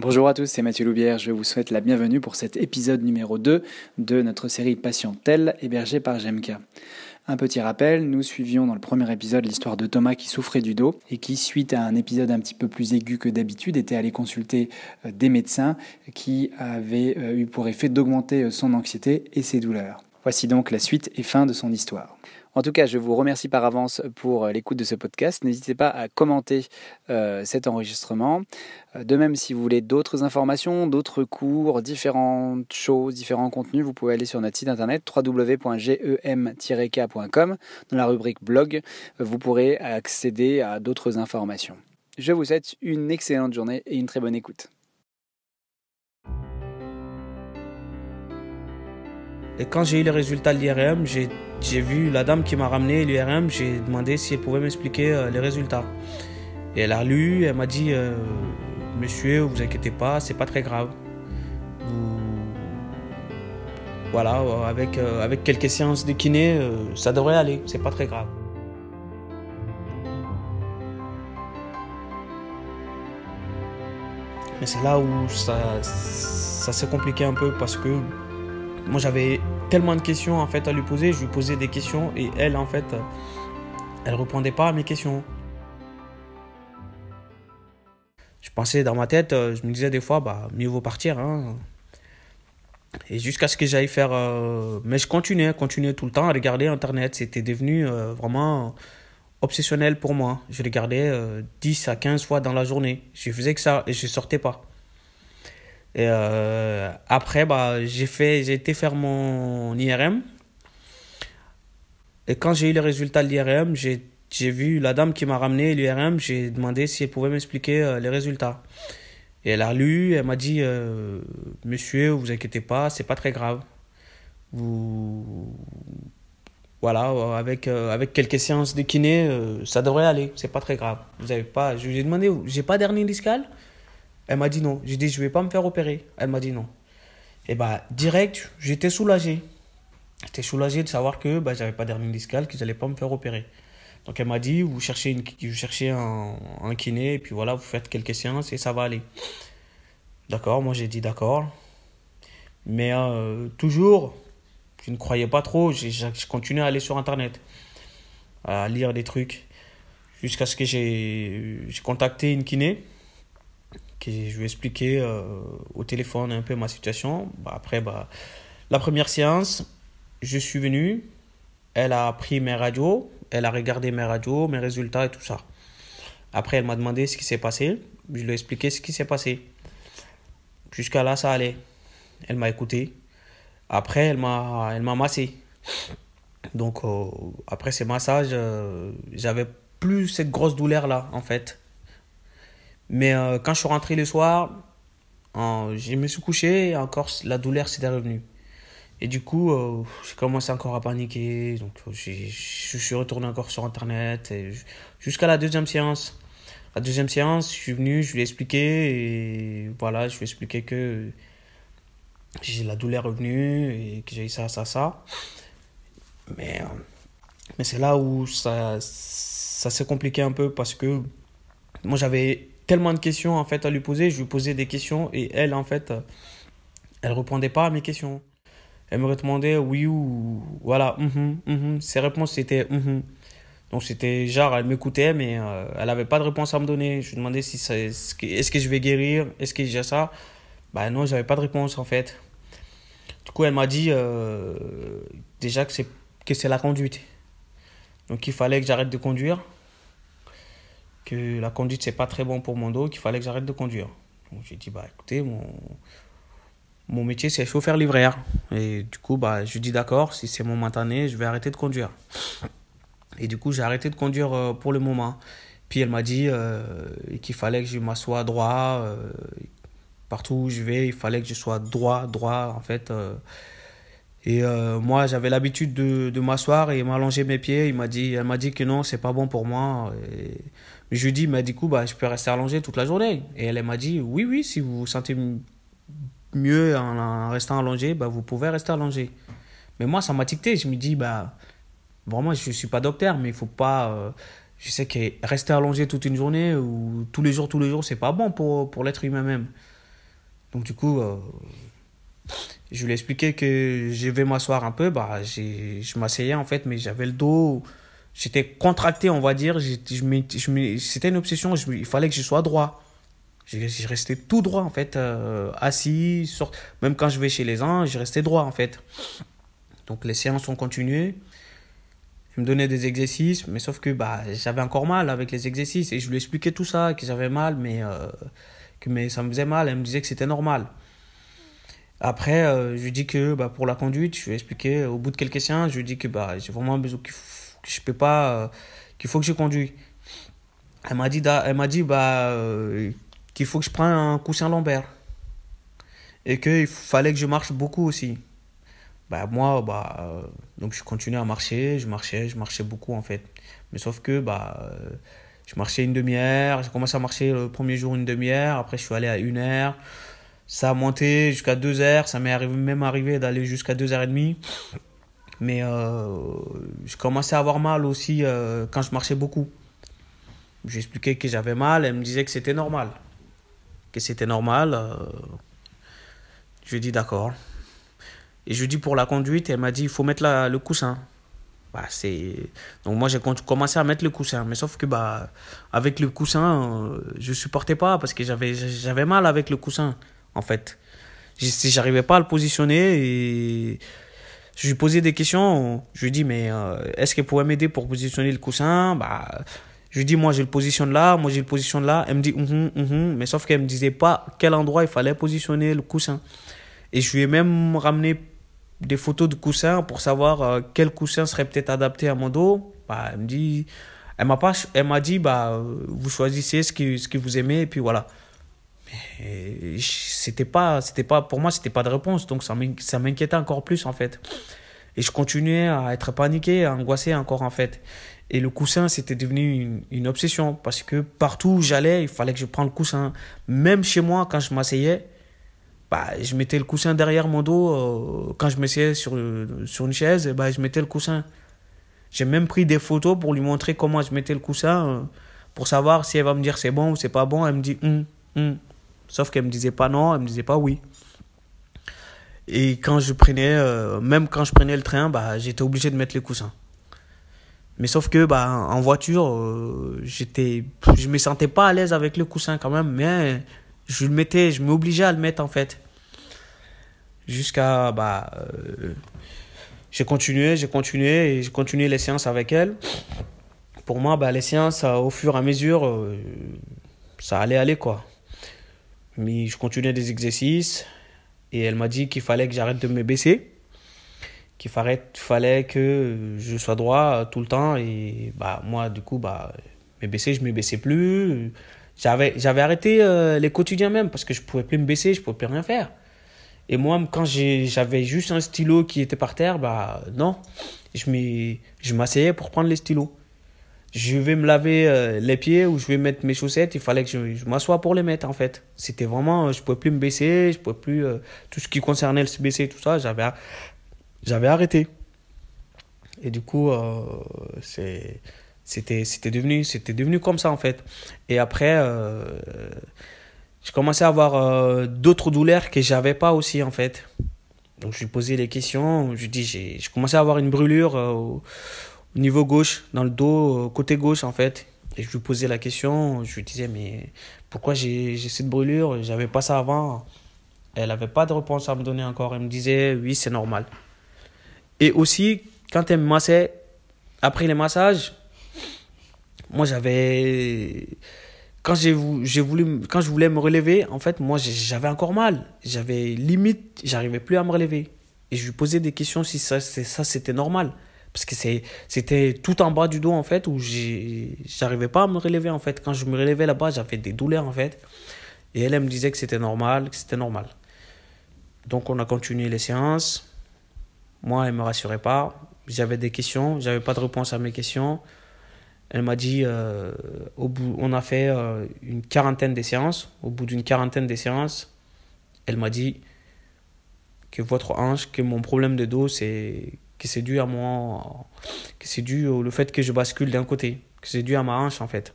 Bonjour à tous, c'est Mathieu Loubière. Je vous souhaite la bienvenue pour cet épisode numéro 2 de notre série Patientelle, hébergée par GMK. Un petit rappel, nous suivions dans le premier épisode l'histoire de Thomas qui souffrait du dos et qui, suite à un épisode un petit peu plus aigu que d'habitude, était allé consulter euh, des médecins qui avaient euh, eu pour effet d'augmenter euh, son anxiété et ses douleurs. Voici donc la suite et fin de son histoire. En tout cas, je vous remercie par avance pour l'écoute de ce podcast. N'hésitez pas à commenter cet enregistrement. De même, si vous voulez d'autres informations, d'autres cours, différentes choses, différents contenus, vous pouvez aller sur notre site internet www.gem-k.com. Dans la rubrique blog, vous pourrez accéder à d'autres informations. Je vous souhaite une excellente journée et une très bonne écoute. Et quand j'ai eu les résultats de l'IRM, j'ai vu la dame qui m'a ramené l'IRM, j'ai demandé si elle pouvait m'expliquer euh, les résultats. Et elle a lu, elle m'a dit euh, Monsieur, vous inquiétez pas, c'est pas très grave. Voilà, avec, euh, avec quelques séances de kiné, ça devrait aller, c'est pas très grave. Mais c'est là où ça, ça s'est compliqué un peu parce que moi j'avais tellement de questions en fait à lui poser, je lui posais des questions et elle en fait, elle répondait pas à mes questions je pensais dans ma tête, euh, je me disais des fois, bah, mieux vaut partir. Hein. Et jusqu'à ce que j'aille faire. Euh, mais je continuais, continuais tout le temps à regarder Internet. C'était devenu euh, vraiment obsessionnel pour moi. Je regardais 10 à 15 fois dans la journée. Je faisais que ça et je sortais pas. Et après, bah, j'ai fait, j'ai été faire mon IRM. Et quand j'ai eu les résultats de l'IRM, j'ai j'ai vu la dame qui m'a ramené l'URM, j'ai demandé si elle pouvait m'expliquer euh, les résultats. Et elle a lu, elle m'a dit euh, Monsieur, vous inquiétez pas, c'est pas très grave. Vous. Voilà, avec, euh, avec quelques séances de kiné, ça devrait aller, c'est pas très grave. Vous avez pas. Je lui ai demandé J'ai pas d'hernie discale? Elle m'a dit non. J'ai dit Je vais pas me faire opérer. Elle m'a dit non. Et bah, direct, j'étais soulagé. J'étais soulagé de savoir que bah, j'avais pas d'hernie discale, qu'ils n'allaient pas me faire opérer. Donc elle m'a dit, vous cherchez, une, vous cherchez un, kiné, et puis voilà, vous faites quelques séances et ça va aller. D'accord, moi j'ai dit d'accord. Mais euh, toujours, je ne croyais pas trop, je continuais à aller sur Internet, à lire des trucs, jusqu'à ce que j'ai contacté une kiné, je lui ai expliqué euh, au téléphone un peu ma situation. Bah, après, bah, la première séance, je suis venu, elle a pris mes radios, elle a regardé mes radios, mes résultats et tout ça. Après, elle m'a demandé ce qui s'est passé. Je lui ai expliqué ce qui s'est passé. Jusqu'à là, ça allait. Elle m'a écouté. Après, elle m'a, elle m'a massé. Donc, euh, après ces massages, euh, j'avais plus cette grosse douleur-là, en fait. Mais euh, quand je suis rentré le soir, je me suis couché et encore la douleur s'était revenue. Et du coup, euh, j'ai commencé encore à paniquer. Donc, je suis retourné encore sur Internet. Jusqu'à la deuxième séance. La deuxième séance, je suis venu, je lui ai expliqué. Et voilà, je lui ai expliqué que j'ai la douleur revenue et que j'ai ça, ça, ça. Mais, euh, mais c'est là où ça, ça s'est compliqué un peu parce que moi, j'avais tellement de questions en fait à lui poser. Je lui posais des questions et elle, en fait, elle répondait pas à mes questions elle me demandait oui ou voilà. Mm Ses réponses c'était mm donc c'était genre elle m'écoutait mais euh, elle avait pas de réponse à me donner. Je lui demandais si est-ce que, est que je vais guérir, est-ce que j'ai ça? Bah non, j'avais pas de réponse en fait. Du coup, elle m'a dit euh, déjà que c'est que c'est la conduite. Donc il fallait que j'arrête de conduire. Que la conduite c'est pas très bon pour mon dos, qu'il fallait que j'arrête de conduire. Donc j'ai dit bah écoutez, mon métier c'est chauffeur livreur. Et du coup, bah, je dis d'accord, si c'est momentané, je vais arrêter de conduire. Et du coup, j'ai arrêté de conduire euh, pour le moment. Puis elle m'a dit euh, qu'il fallait que je m'assoie droit. Euh, partout où je vais, il fallait que je sois droit, droit en fait. Et moi, j'avais l'habitude de, de m'asseoir et m'allonger mes pieds. Il m'a dit, elle m'a dit que non, c'est pas bon pour moi. Et, je lui dit, mais du coup, bah, je peux rester allongé toute la journée. Et elle, m'a dit, oui, oui, si vous vous sentez mieux en, restant allongé, bah, vous pouvez rester allongé. Mais moi, ça m'a ticté. Je me dis, bah, vraiment, je ne suis pas docteur, mais il faut pas. Euh, je sais que rester allongé toute une journée ou tous les jours, tous les jours, c'est pas bon pour, pour l'être humain même. Donc, du coup, euh, je lui ai expliqué que je vais m'asseoir un peu. Bah, je m'asseyais en fait, mais j'avais le dos. J'étais contracté, on va dire. C'était une obsession. il fallait que je sois droit. Je, restais tout droit en fait, euh, assis. même quand je vais chez les uns, je restais droit en fait. Donc les séances ont continué. Il me donnait des exercices, mais sauf que bah, j'avais encore mal avec les exercices. Et je lui expliquais tout ça, que j'avais mal, mais, euh, que mais ça me faisait mal. Elle me disait que c'était normal. Après, euh, je lui dis que bah, pour la conduite, je lui ai expliqué au bout de quelques séances, je lui ai que bah, j'ai vraiment besoin que je peux pas, euh, qu'il faut que je conduise. Elle m'a dit, elle m'a dit bah, qu'il faut que je prenne un coussin lombaire et qu'il fallait que je marche beaucoup aussi. Bah moi bah euh, donc je continuais à marcher je marchais je marchais beaucoup en fait. Mais sauf que bah euh, je marchais une demi-heure j'ai commencé à marcher le premier jour une demi-heure après je suis allé à une heure ça a monté jusqu'à deux heures ça m'est arrivé même arrivé d'aller jusqu'à deux heures et demie. Mais euh, je commençais à avoir mal aussi euh, quand je marchais beaucoup. J'ai expliqué que j'avais mal elle me disait que c'était normal. Que c'était normal je lui ai dit d'accord. Et je lui dis pour la conduite, elle m'a dit il faut mettre la, le coussin. Bah, c'est... Donc moi j'ai commencé à mettre le coussin. Mais sauf que bah, avec le coussin, euh, je supportais pas parce que j'avais, j'avais mal avec le coussin en fait. Si j'arrivais pas à le positionner je lui posais des questions, je lui dis mais euh, est-ce qu'elle pourrait m'aider pour positionner le coussin? Bah, Je lui dis moi je le positionne là, moi je le positionne là. Elle me dit uh -huh, mais sauf qu'elle me disait pas quel endroit il fallait positionner le coussin. Et je lui ai même ramené des photos de coussins pour savoir euh, quel coussin serait peut-être adapté à mon dos. Bah, elle me dit, elle m'a pas, elle m'a dit, bah, vous choisissez ce que, ce que vous aimez et puis voilà. Mais c'était pas, c'était pas, pour moi, c'était pas de réponse. Donc ça m'inquiétait encore plus en fait. Et je continuais à être paniqué, à angoissé encore en fait. Et le coussin, c'était devenu une, obsession parce que partout où j'allais, il fallait que je prenne le coussin. Même chez moi, quand je m'asseyais, bah, je mettais le coussin derrière mon dos. Euh, quand je m'essayais sur, sur une chaise, bah, je mettais le coussin. J'ai même pris des photos pour lui montrer comment je mettais le coussin, euh, pour savoir si elle va me dire c'est bon ou c'est pas bon. Elle me dit hum, hum. Sauf qu'elle me disait pas non, elle me disait pas oui. Et quand je prenais, euh, même quand je prenais le train, bah, j'étais obligé de mettre les coussins. Mais sauf que bah, en voiture, j'étais, je me sentais pas à l'aise avec le coussin quand même, mais je le mettais, je m'obligeais à le mettre en fait. Jusqu'à. Bah, euh, j'ai continué, j'ai continué et j'ai continué les séances avec elle. Pour moi, bah, les séances, au fur et à mesure, euh, ça allait aller quoi. Mais je continuais des exercices et elle m'a dit qu'il fallait que j'arrête de me baisser. Qu'il fallait, que je sois droit tout le temps et bah, moi, du coup, bah, me baisser, je me baissais plus j'avais, j'avais arrêté euh, les quotidiens même parce que je pouvais plus me baisser, je pouvais plus rien faire. Et moi, quand j'avais juste un stylo qui était par terre, bah non, je m'asseyais pour prendre les stylos. Je vais me laver euh, les pieds ou je vais mettre mes chaussettes, il fallait que je, je m'assoie pour les mettre en fait. C'était vraiment, je pouvais plus me baisser, je pouvais plus, euh, tout ce qui concernait le se baisser, tout ça, j'avais, j'avais arrêté. Et du coup, c'était c'était devenu c'était devenu comme ça en fait et après euh, je à avoir euh, d'autres douleurs que j'avais pas aussi en fait donc je lui posais les questions je dis j'ai je commençais à avoir une brûlure euh, au, niveau gauche dans le dos côté gauche en fait. Et je lui posais la question je lui disais mais pourquoi j'ai cette brûlure? J'avais pas ça avant. Elle avait pas de réponse à me donner encore. Elle me disait oui c'est normal. Et aussi quand elle me massait après les massages moi j'avais quand je voulais me relever en fait moi j'avais encore mal. J'avais limite j'arrivais plus à me relever. Et je lui posais des questions si ça c'était normal parce que c'était tout en bas du dos en fait où j'arrivais pas à me relever en fait. Quand je me relevais là-bas j'avais des douleurs en fait. Et elle, elle me disait que c'était normal que c'était normal. Donc on a continué les séances. Moi elle me rassurait pas. J'avais des questions. J'avais pas de réponse à mes questions. Elle m'a dit, euh, au bout, on a fait euh, une quarantaine de séances. Au bout d'une quarantaine de séances, elle m'a dit que votre hanche, que mon problème de dos, c'est c'est dû à moi, c'est dû au fait que je bascule d'un côté, que c'est dû à ma hanche en fait.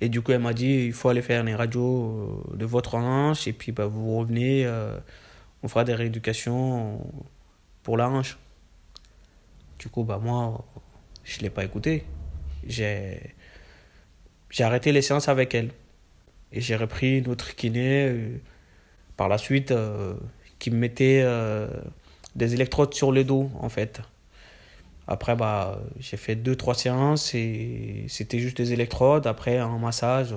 Et du coup, elle m'a dit, il faut aller faire une radio de votre hanche, et puis bah, vous revenez, on fera des rééducations pour la hanche. Du coup, bah, moi, je ne l'ai pas écouté. J'ai arrêté les séances avec elle. Et j'ai repris une autre kiné euh, par la suite euh, qui me mettait euh, des électrodes sur le dos, en fait. Après, bah, j'ai fait deux, trois séances et c'était juste des électrodes. Après, un massage.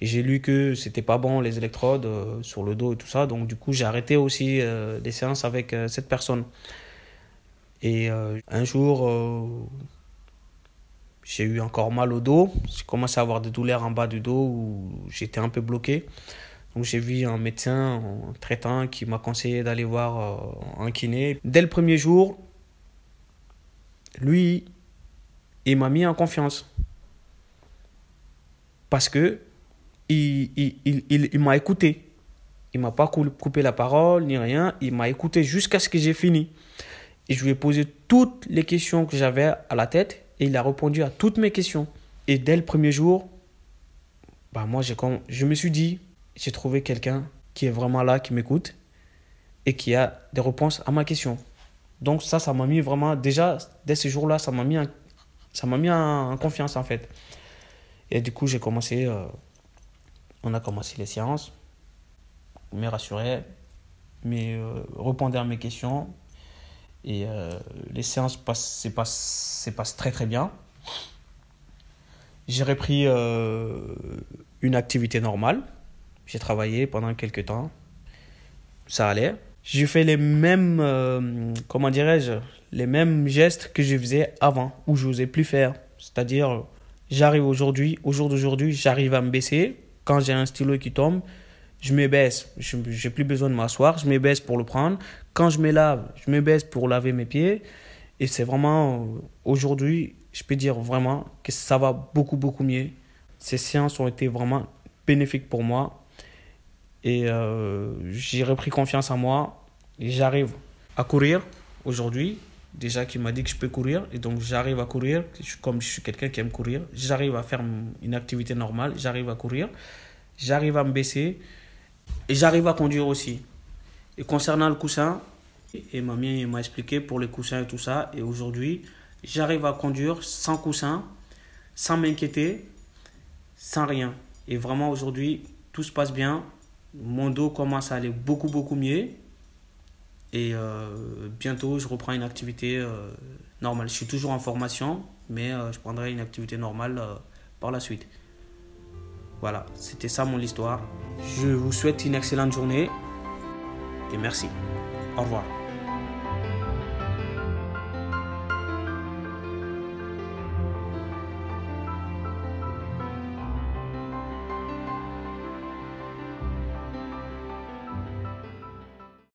et j'ai lu que c'était pas bon les électrodes sur le dos et tout ça. Donc, du coup, j'ai arrêté aussi des séances avec cette personne. Et un jour, j'ai eu encore mal au dos. J'ai commencé à avoir des douleurs en bas du dos où j'étais un peu bloqué. Donc j'ai vu un médecin, traitant, qui m'a conseillé d'aller voir euh, un kiné. Dès le premier jour, lui, il m'a mis en confiance. Parce que il, il, il, il m'a écouté. Il m'a pas coupé la parole ni rien. Il m'a écouté jusqu'à ce que j'ai fini. Et je lui ai posé toutes les questions que j'avais à la tête et il a répondu à toutes mes questions. Et dès le premier jour, bah moi, je me suis dit, j'ai trouvé quelqu'un qui est vraiment là, qui m'écoute et qui a des réponses à ma question. Donc ça, ça m'a mis vraiment, déjà, dès ce jour-là, ça m'a mis, ça m'a mis en, confiance en fait. Et du coup, j'ai commencé, euh, on a commencé les séances, me rassurait, mais euh, répondait à mes questions, et euh, les séances passent, passent, passent, très très bien. J'ai repris euh, une activité normale. J'ai travaillé pendant quelques temps. Ça allait. J'ai fait les mêmes, euh, comment dirais-je, les mêmes gestes que je faisais avant, où je n'osais plus faire. C'est-à-dire, j'arrive aujourd'hui, au jour d'aujourd'hui, j'arrive à me baisser. Quand j'ai un stylo qui tombe, je me baisse, je n'ai plus besoin de m'asseoir, je me baisse pour le prendre. Quand je me lave, je me baisse pour laver mes pieds. Et c'est vraiment, aujourd'hui, je peux dire vraiment que ça va beaucoup, beaucoup mieux. Ces séances ont été vraiment bénéfiques pour moi. Et euh, j'ai repris confiance en moi. Et j'arrive à courir aujourd'hui. Déjà, qui m'a dit que je peux courir. Et donc, j'arrive à courir. Comme je suis quelqu'un qui aime courir, j'arrive à faire une activité normale. J'arrive à courir. J'arrive à me baisser. Et j'arrive à conduire aussi. Et concernant le coussin, et ma mère m'a expliqué pour les coussins et tout ça. Et aujourd'hui, j'arrive à conduire sans coussin, sans m'inquiéter, sans rien. Et vraiment aujourd'hui, tout se passe bien. Mon dos commence à aller beaucoup, beaucoup mieux. Et euh, bientôt, je reprends une activité euh, normale. Je suis toujours en formation, mais euh, je prendrai une activité normale par la suite. Voilà, c'était ça mon histoire. Je vous souhaite une excellente journée et merci. Au revoir.